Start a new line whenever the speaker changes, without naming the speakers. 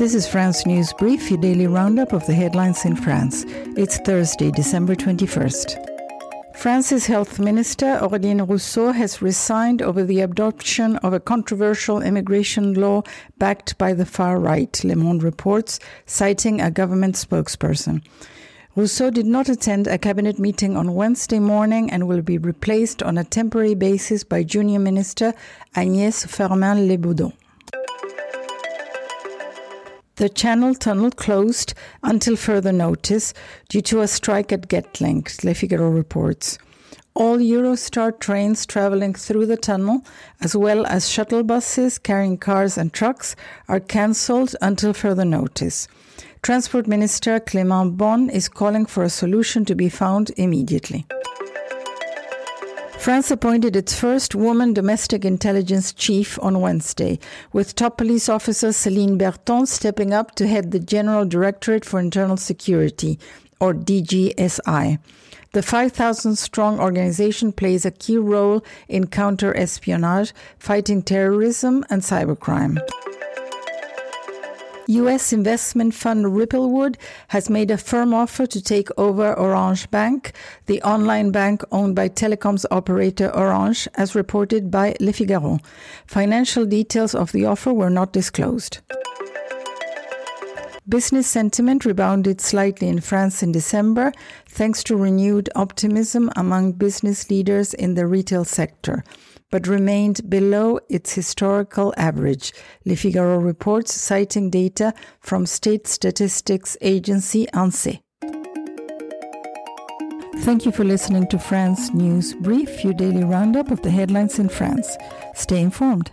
This is France News Brief, your daily roundup of the headlines in France. It's Thursday, December 21st. France's health minister, Aurélien Rousseau, has resigned over the adoption of a controversial immigration law backed by the far right, Le Monde reports, citing a government spokesperson. Rousseau did not attend a cabinet meeting on Wednesday morning and will be replaced on a temporary basis by junior minister Agnès Firmin Le Bodo. The Channel Tunnel closed until further notice due to a strike at Getlink, Le Figaro reports. All Eurostar trains traveling through the tunnel, as well as shuttle buses carrying cars and trucks, are cancelled until further notice. Transport Minister Clément Beaune is calling for a solution to be found immediately. France appointed its first woman domestic intelligence chief on Wednesday, with top police officer Céline Berthon stepping up to head the General Directorate for Internal Security, or DGSI. The 5,000 strong organization plays a key role in counter espionage, fighting terrorism, and cybercrime. U.S. investment fund Ripplewood has made a firm offer to take over Orange Bank, the online bank owned by telecoms operator Orange, as reported by Le Figaro. Financial details of the offer were not disclosed. Business sentiment rebounded slightly in France in December, thanks to renewed optimism among business leaders in the retail sector but remained below its historical average, Le Figaro reports, citing data from state statistics agency INSEE. Thank you for listening to France News Brief, your daily roundup of the headlines in France. Stay informed.